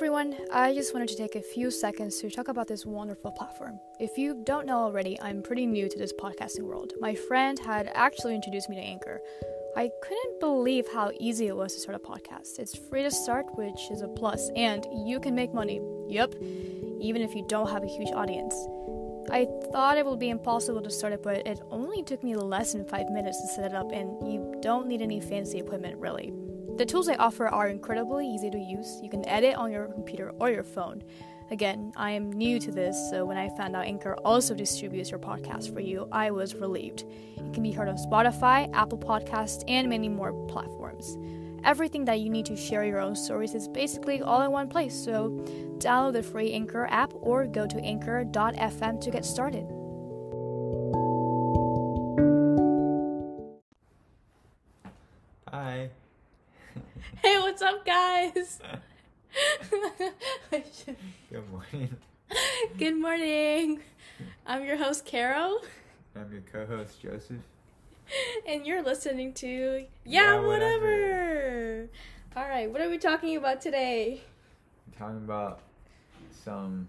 everyone, I just wanted to take a few seconds to talk about this wonderful platform. If you don't know already, I'm pretty new to this podcasting world. My friend had actually introduced me to Anchor. I couldn't believe how easy it was to start a podcast. It's free to start, which is a plus, and you can make money. Yep, even if you don't have a huge audience. I thought it would be impossible to start it, but it only took me less than 5 minutes to set it up, and you don't need any fancy equipment really. The tools they offer are incredibly easy to use. You can edit on your computer or your phone. Again, I am new to this, so when I found out Anchor also distributes your podcast for you, I was relieved. It can be heard on Spotify, Apple Podcasts, and many more platforms. Everything that you need to share your own stories is basically all in one place, so download the free Anchor app or go to anchor.fm to get started. What's up, guys? Good morning. Good morning. I'm your host, Carol, I'm your co-host Joseph. and you're listening to Yeah, Yeah, whatever. Whatever. All right, what are we talking about today? I'm talking about some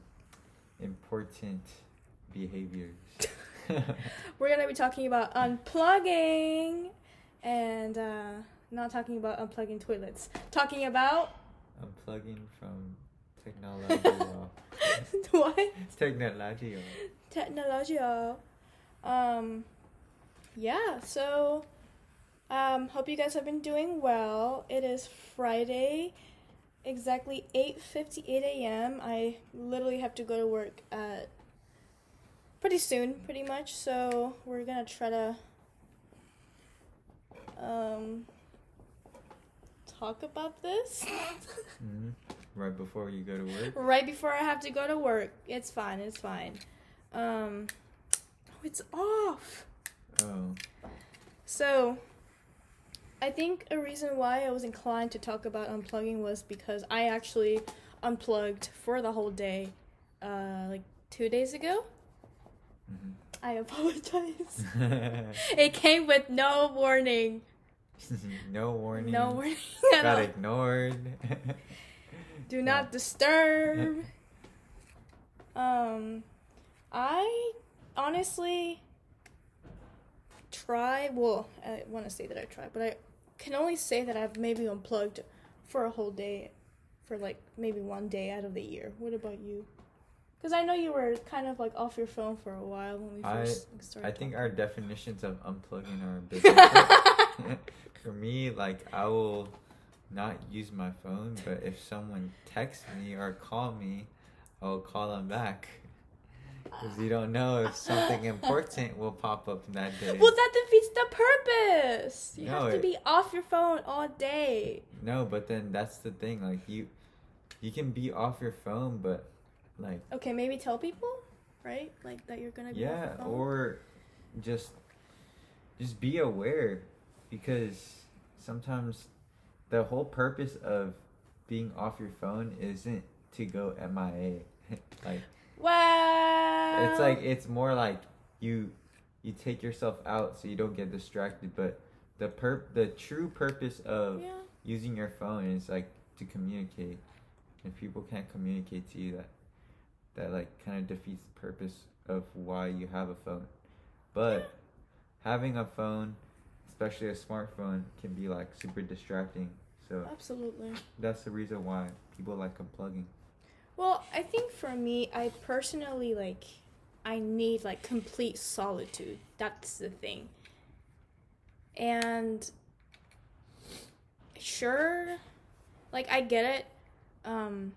important behaviors. We're gonna be talking about unplugging and uh, not talking about unplugging toilets. Talking about Unplugging from technology. what? technology. Technology. Um, yeah. So, um, hope you guys have been doing well. It is Friday, exactly eight fifty eight a.m. I literally have to go to work at pretty soon, pretty much. So we're gonna try to um talk about this hmm Right before you go to work. right before I have to go to work. It's fine. It's fine. Um, oh, it's off. Oh. So, I think a reason why I was inclined to talk about unplugging was because I actually unplugged for the whole day, uh, like two days ago. hmm I apologize. it came with no warning. no warning. No warning Got all. ignored. Do not disturb. Um, I honestly try. Well, I want to say that I tried, but I can only say that I've maybe unplugged for a whole day, for like maybe one day out of the year. What about you? Because I know you were kind of like off your phone for a while when we I- first started. I think talking. our definitions of unplugging are a bit different. For me, like I will not use my phone, but if someone texts me or call me, I'll call them back. Because you don't know if something important will pop up in that day. Well, that defeats the purpose. You No, have to it- be off your phone all day. No, but then that's the thing. Like you, you can be off your phone, but like Okay, maybe tell people, right? Like that you're gonna be off yeah, your phone. or just just be aware because sometimes the whole purpose of being off your phone isn't to go MIA. like Wow. it's like it's more like you you take yourself out so you don't get distracted, but the per the true purpose of yeah. using your phone is like to communicate. If people can't communicate to you that that like kind of defeats the purpose of why you have a phone. But having a phone, especially a smartphone, can be like super distracting. So Absolutely. that's the reason why people like unplugging. Well, I think for me, I personally like I need like complete solitude. That's the thing. And sure, like I get it. Um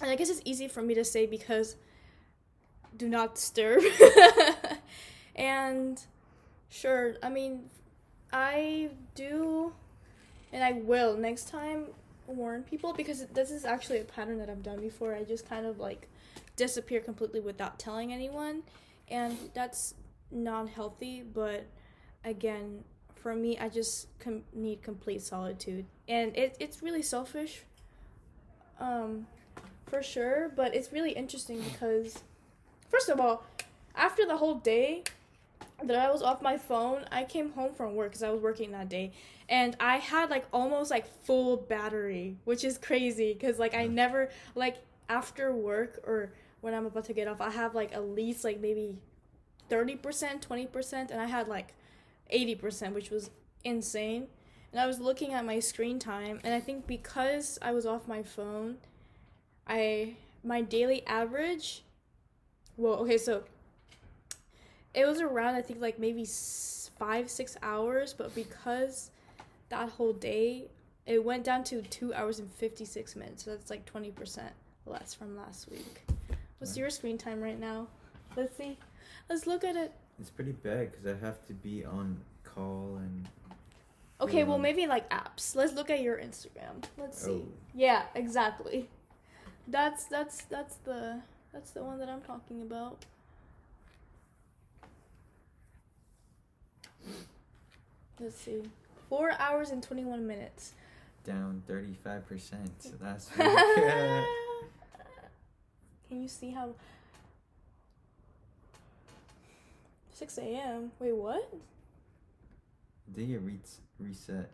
and I guess it's easy for me to say because do not disturb. and sure, I mean, I do and I will next time warn people because this is actually a pattern that I've done before. I just kind of like disappear completely without telling anyone, and that's not healthy. But again, for me, I just com- need complete solitude, and it, it's really selfish, um, for sure. But it's really interesting because, first of all, after the whole day, that I was off my phone. I came home from work because I was working that day, and I had like almost like full battery, which is crazy because like I never like after work or when I'm about to get off, I have like at least like maybe thirty percent, twenty percent, and I had like eighty percent, which was insane. And I was looking at my screen time, and I think because I was off my phone, I my daily average. Well, okay, so it was around I think like maybe five six hours, but because that whole day it went down to two hours and fifty six minutes. So that's like twenty percent less from last week. What's your screen time right now? Let's see. Let's look at it. It's pretty bad because I have to be on call and. Okay, well maybe like apps. Let's look at your Instagram. Let's see. Oh. Yeah, exactly. That's that's that's the that's the one that I'm talking about. Let's see. Four hours and twenty one minutes. down 35% last week. Can you see how? Six a.m. Wait, what? Did you re- reset?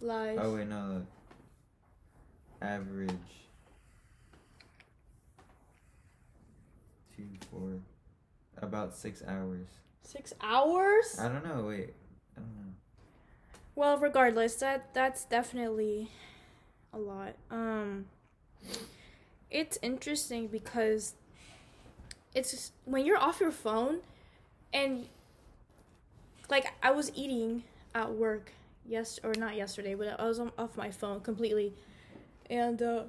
Live. Oh, wait, no. Look. Average. Two, four. About six hours. Six hours. I don't know, wait. I don't know. Well, regardless, that that's definitely a lot. Um it's interesting because it's just- when you're off your phone and like I was eating at work yes or not yesterday, but I was on, off my phone completely. And uh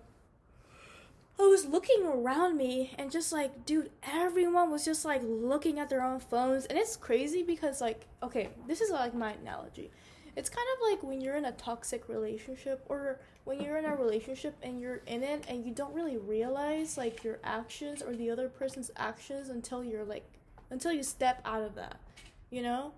I was looking around me and just like, dude, everyone was just like looking at their own phones. And it's crazy because, like, okay, this is like my analogy. It's kind of like when you're in a toxic relationship or when you're in a relationship and you're in it and you don't really realize like your actions or the other person's actions until you're like, until you step out of that, you know?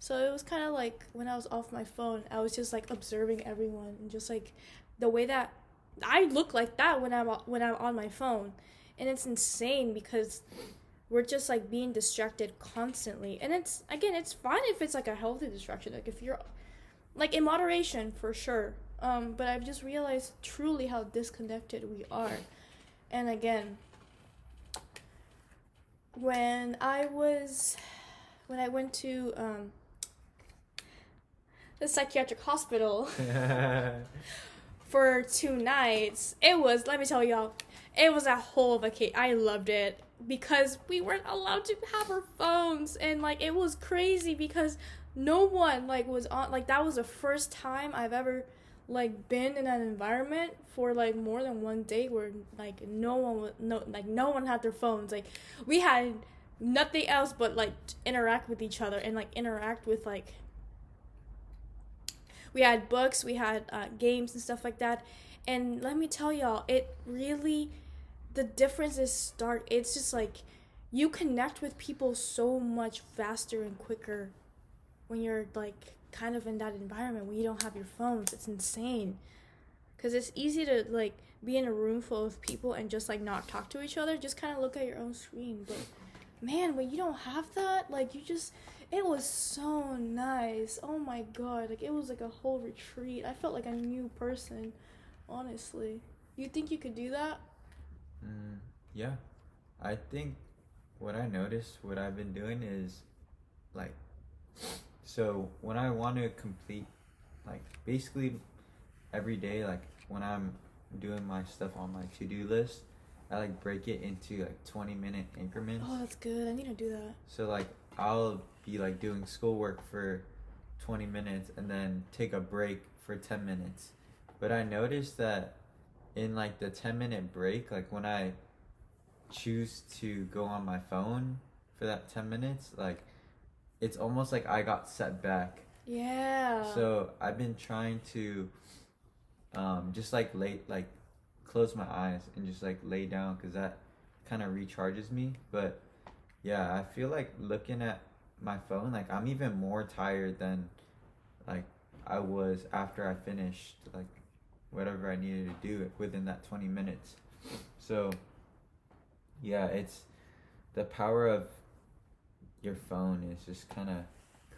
So it was kind of like when I was off my phone, I was just like observing everyone and just like the way that I look like that when I'm when I'm on my phone, and it's insane because we're just like being distracted constantly. And it's again, it's fine if it's like a healthy distraction, like if you're like in moderation for sure. Um, but I've just realized truly how disconnected we are. And again, when I was when I went to um, the psychiatric hospital for two nights. It was, let me tell y'all, it was a whole vacation. I loved it because we weren't allowed to have our phones and like it was crazy because no one like was on like that was the first time I've ever like been in an environment for like more than one day where like no one was no like no one had their phones like we had nothing else but like interact with each other and like interact with like we had books we had uh, games and stuff like that. And let me tell y'all it really the difference is stark. It's just like you connect with people so much faster and quicker when you're like kind of in that environment when you don't have your phones. It's insane. Because it's easy to like be in a room full of people and just like not talk to each other. Just kind of look at your own screen. But man when you don't have that like you just it was so nice. Oh my god. Like it was like a whole retreat. I felt like a new person honestly. You think you could do that? Mm, yeah. I think what I noticed, what I've been doing is like, so when I want to complete, like, basically every day, like, when I'm doing my stuff on my to do list, I like break it into like 20 minute increments. oh that's good. I need to do that. So like I'll be like doing schoolwork for 20 minutes and then take a break for 10 minutes. But I noticed that in like the 10 minute break, like when I choose to go on my phone for that 10 minutes, like it's almost like I got set back. yeah So I've been trying to um just like lay like close my eyes and just like lay down cuz that kind of recharges me, but yeah, I feel like looking at my phone like I'm even more tired than like I was after I finished like whatever I needed to do within that 20 minutes. So yeah, it's the power of your phone is just kind of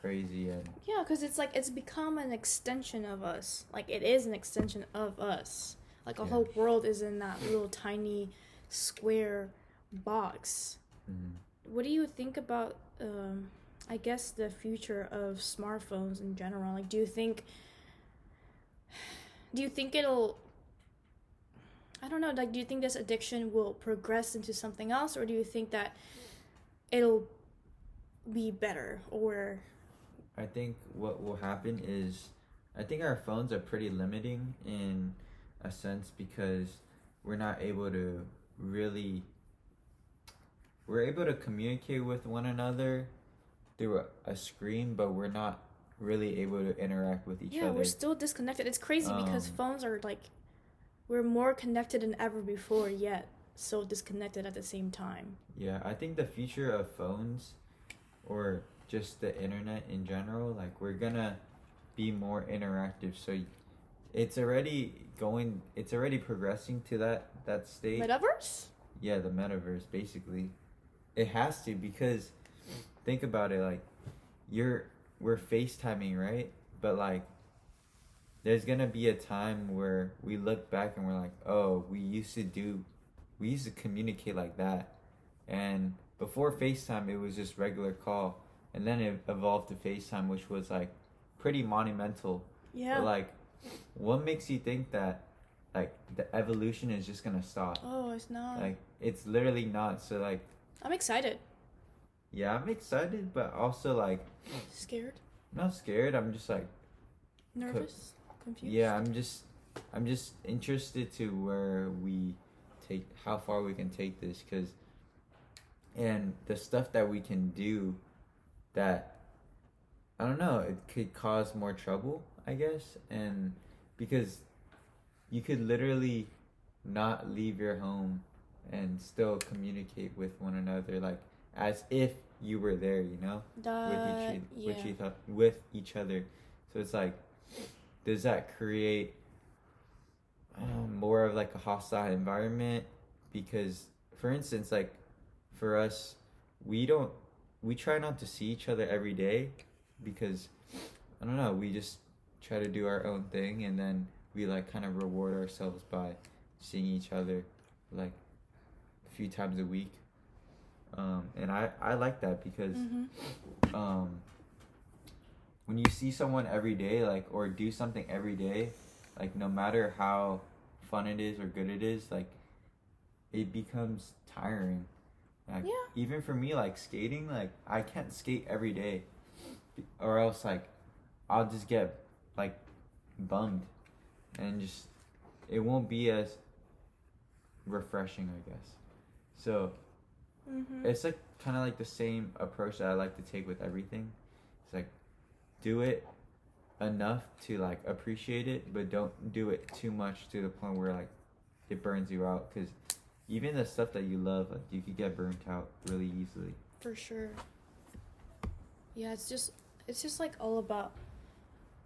crazy and Yeah, because it's like it's become an extension of us. Like it is an extension of us. Like a Yeah. whole world is in that little tiny square box. mm, What do you think about, um, I guess, the future of smartphones in general? Like, do you think, do you think it'll, I don't know, like, do you think this addiction will progress into something else, or do you think that it'll be better, or I think what will happen is I think our phones are pretty limiting in a sense because we're not able to really we're able to communicate with one another through a, a screen but we're not really able to interact with each yeah, other we're still disconnected. It's crazy because Um, phones are like, we're more connected than ever before, yet so disconnected at the same time. Yeah, I think the future of phones or just the internet in general, like we're gonna be more interactive. So it's already going it's already progressing to that that state. Metaverse? yeah, the metaverse basically. It has to because think about it like you're we're FaceTiming, right? But like there's gonna be a time where we look back and we're like, oh, we used to do we used to communicate like that. And before FaceTime it was just regular call. And then it evolved to FaceTime which was like pretty monumental. Yeah. But like what makes you think that like the evolution is just gonna stop? oh, it's not. Like it's literally not. So like I'm excited. Yeah, I'm excited, but also like Scared? I'm not scared. I'm just like Nervous? Confused? yeah, I'm just I'm just interested to where we take how far we can take this cuz and the stuff that we can do that I don't know, it could cause more trouble, I guess, and because you could literally not leave your home and still communicate with one another like as if you were there, you know? With each yeah. with each with each other. So it's like, does that create um, more of like a hostile environment? Because, for instance, like for us, we don't we try not to see each other every day because I don't know. We just try to do our own thing, and then we like kind of reward ourselves by seeing each other like a few times a week. Um, and I, I like that because Mhm. um, when you see someone every day, like, or do something every day, like, no matter how fun it is or good it is, like, it becomes tiring. Like, Yeah. Even for me, like, skating, like, I can't skate every day, or else, like, I'll just get, like, bummed, and just, it won't be as refreshing, I guess. So, Mhm. it's like kind of like the same approach that I like to take with everything. It's like do it enough to like appreciate it, but don't do it too much to the point where like it burns you out. Because even the stuff that you love, like you could get burnt out really easily. For sure. Yeah, it's just it's just like all about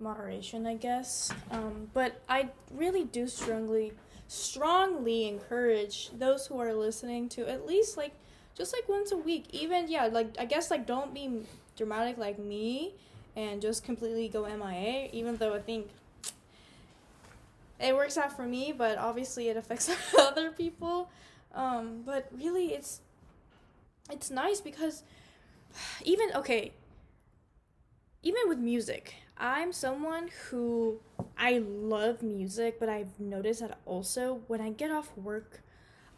moderation, I guess. Um, but I really do strongly strongly encourage those who are listening to at least like just like once a week. Even yeah, like I guess like don't be dramatic like me and just completely go MIA, even though I think it works out for me, but obviously it affects other people. Um, but really it's it's nice because even okay even with music i'm someone who i love music but i've noticed that also when i get off work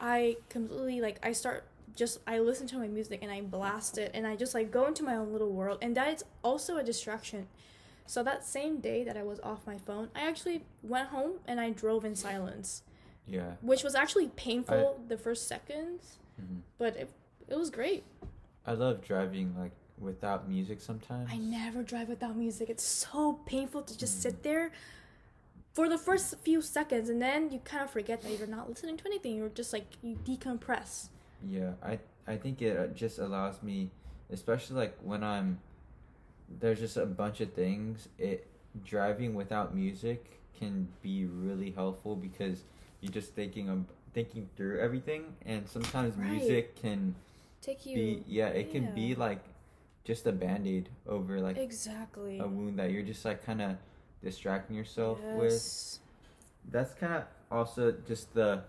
i completely like i start just i listen to my music and i blast it and i just like go into my own little world and that is also a distraction so that same day that i was off my phone i actually went home and i drove in silence Yeah. which was actually painful the first seconds hmm but it, it was great I love driving like without music sometimes. I never drive without music. It's so painful to just Mhm. sit there for the first few seconds and then you kind of forget that you're not listening to anything. You're just like you decompress. Yeah, I I think it uh, just allows me, especially like when I'm there's just a bunch of things. It driving without music can be really helpful because you're just thinking of thinking through everything, and sometimes Right. music can Take you be yeah, it can be like just a band-aid over like exactly. a wound that you're just like kind of distracting yourself with that's kind of also just the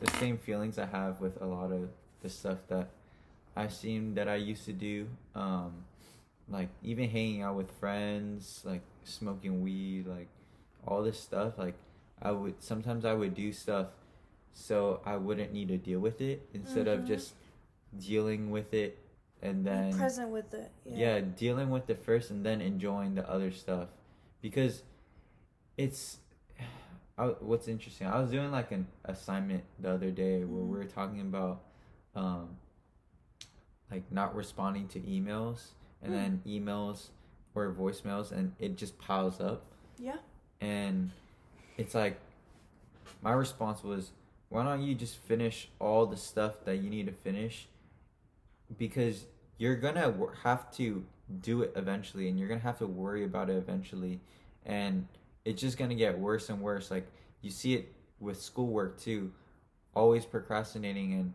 the same feelings I have with a lot of the stuff that I've seen that I used to do. Um, like even hanging out with friends, like smoking weed, like all this stuff. Like I would sometimes I would do stuff so I wouldn't need to deal with it instead of Mhm. just dealing with it and Be then present with it. yeah. dealing with the first and then enjoying the other stuff because it's I, what's interesting i was doing like an assignment the other day where Mhm. we were talking about um like not responding to emails and Mm. then emails or voicemails and it just piles up Yeah. and it's like my response was why don't you just finish all the stuff that you need to finish because you're gonna have to do it eventually and you're gonna have to worry about it eventually and it's just gonna get worse and worse like you see it with schoolwork too always procrastinating and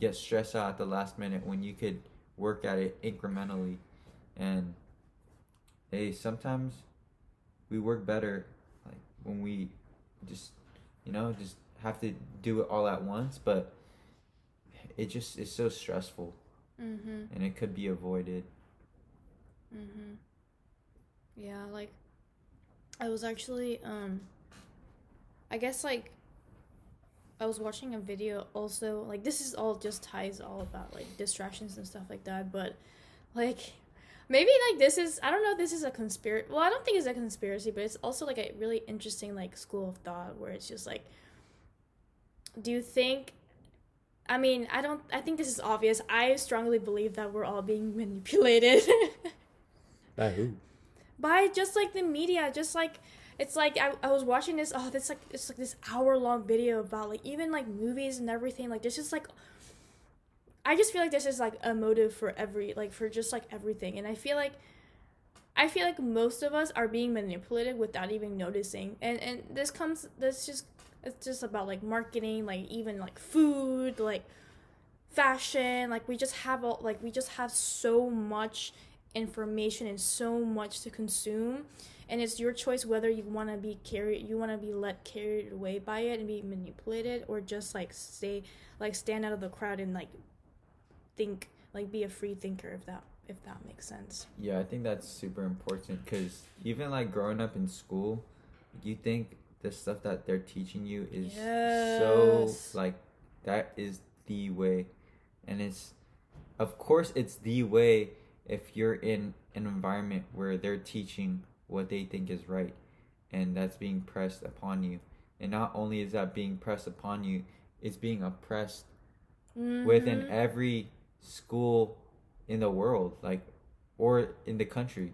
get stressed out at the last minute when you could work at it incrementally and hey sometimes we work better like when we just you know just have to do it all at once but it just is so stressful Mhm. and it could be avoided Mhm. Yeah, like I was actually um I guess like I was watching a video also like this is all just ties all about like distractions and stuff like that, but like maybe like this is I don't know if this is a conspiracy well I don't think it's a conspiracy, but it's also like a really interesting like school of thought where it's just like do you think I mean, I don't I think this is obvious. I strongly believe that we're all being manipulated. by who by just like the media just like it's like I, I was watching this oh this like it's like this hour long video about like even like movies and everything like this is like i just feel like this is like a motive for every like for just like everything and i feel like i feel like most of us are being manipulated without even noticing and and this comes this just it's just about like marketing like even like food like fashion like we just have all like we just have so much information and so much to consume and it's your choice whether you want to be carried you want to be let carried away by it and be manipulated or just like stay like stand out of the crowd and like think like be a free thinker if that if that makes sense. Yeah i think that's super important because even like growing up in school you think the stuff that they're teaching you is so like that is the way and it's of course it's the way if you're in an environment where they're teaching what they think is right and that's being pressed upon you. And not only is that being pressed upon you it's being oppressed within Mhm. every school in the world like or in the country.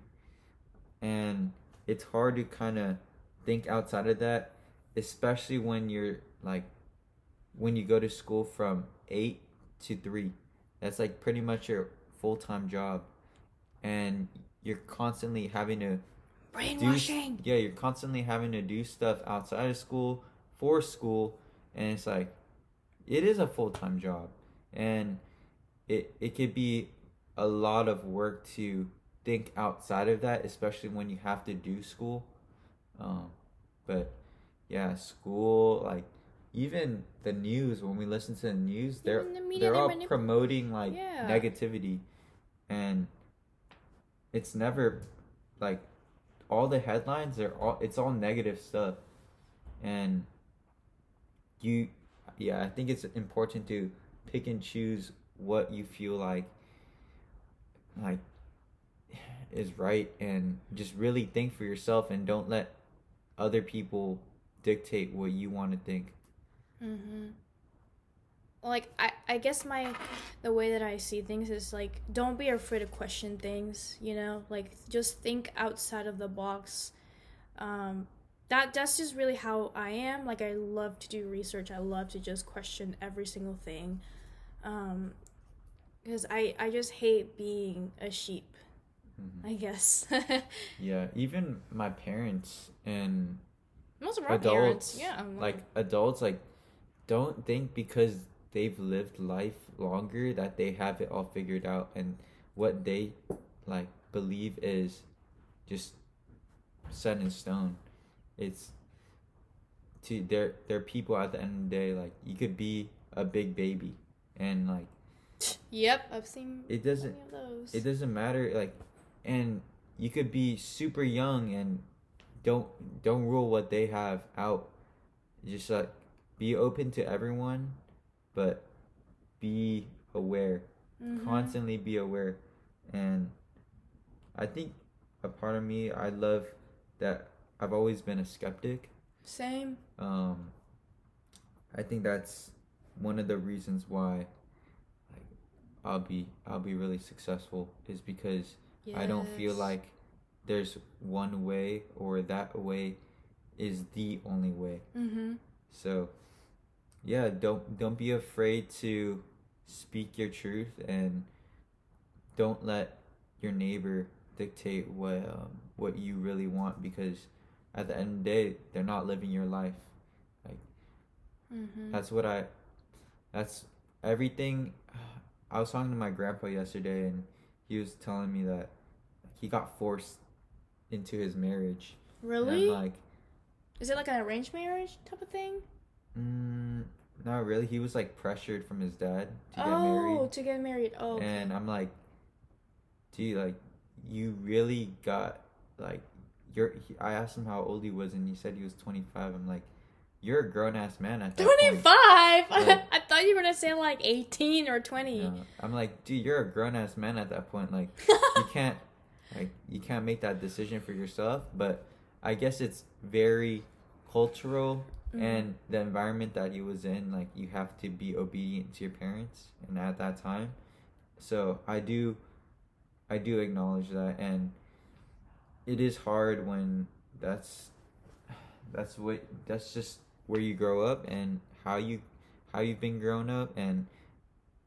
And it's hard to kind of think outside of that especially when you're like when you go to school from 8 to 3 that's like pretty much your full-time job and you're constantly having to do brainwashing yeah you're constantly having to do stuff outside of school for school and it's like it is a full-time job and it it could be a lot of work to think outside of that especially when you have to do school um but yeah school like even the news when we listen to the news they're the media, they're all promoting like Yeah. negativity and it's never like all the headlines are all it's all negative stuff and you yeah i think it's important to pick and choose what you feel like like is right and just really think for yourself and don't let other people dictate what you want to think Mm-hmm. Like I, I guess my the way that I see things is like don't be afraid to question things, you know? Like just think outside of the box. Um that that's just really how I am. Like I love to do research. I love to just question every single thing. Um because I I just hate being a sheep, Mhm. I guess. yeah even my parents and Most of our adults parents, yeah. like adults like don't think because they've lived life longer that they have it all figured out and what they like believe is just set in stone. It's to their there are people at the end of the day like you could be a big baby and like Yep, I've seen it doesn't it doesn't matter like and you could be super young and don't don't rule what they have out just like be open to everyone but be aware Mhm. constantly be aware and i think a part of me i love that i've always been a skeptic Same. um i think that's one of the reasons why like i'll be i'll be really successful is because I don't feel like there's one way or that way is the only way. Mm-hmm. So yeah, don't don't be afraid to speak your truth and don't let your neighbor dictate what um, what you really want because at the end of the day they're not living your life. Mm-hmm. That's what I that's everything I was talking to my grandpa yesterday and he was telling me that he got forced into his marriage. Really? Like, Is it like an arranged marriage type of thing? Mm, not really. He was like pressured from his dad to get married. oh, to get married. Oh, okay. And I'm like, dude, like, you really got, like, you're, he, I asked him how old he was and he said he was 25. I'm like, you're a grown ass man at that 25. Like- I thought you were gonna say like 18 or 20. No. I'm like, dude, you're a grown ass man at that point. Like, you can't like you can't make that decision for yourself but i guess it's very cultural Mhm. and the environment that he was in like you have to be obedient to your parents and at that time. So i do i do acknowledge that. And it is hard when that's that's what that's just where you grow up and how you how you've been grown up. And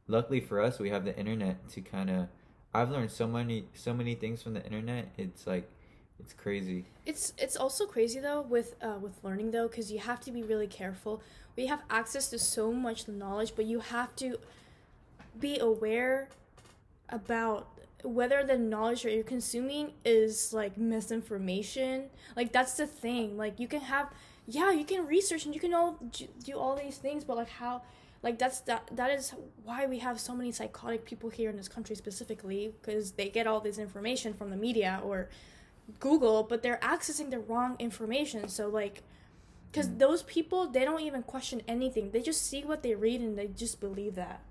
luckily for us we have the internet to kind of i've learned so many so many things from the internet. It's like it's crazy It's it's also crazy though with uh, with learning though because you have to be really careful. We have access to so much knowledge, but you have to be aware about whether the knowledge that you're consuming is like misinformation. Like that's the thing. Like you can have yeah, you can research and you can all do all these things, but like how like that's that that is why we have so many psychotic people here in this country specifically because they get all this information from the media or Google, but they're accessing the wrong information. So like, because Mm. those people they don't even question anything. They just see what they read and they just believe that.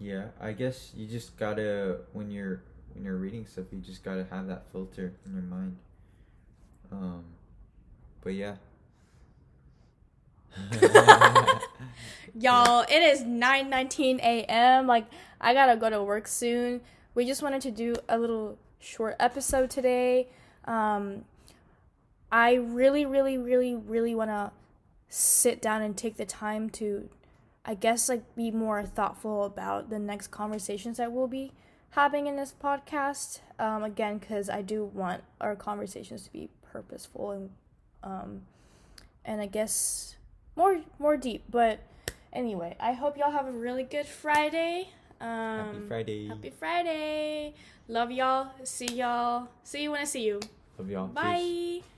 yeah i guess you just gotta when you're when you're reading stuff you just gotta have that filter in your mind um but yeah Y'all, it is 9:19 a.m. Like I gotta go to work soon. We just wanted to do a little short episode today. Um, I really, really, really, really want to sit down and take the time to, I guess, like be more thoughtful about the next conversations that we'll be having in this podcast. Um, again, because I do want our conversations to be purposeful and, um, and I guess more more deep. But anyway, I hope y'all have a really good Friday. Um, happy friday Happy Friday. Love y'all. See y'all. See you when I see you. love y'all Peace. Bye.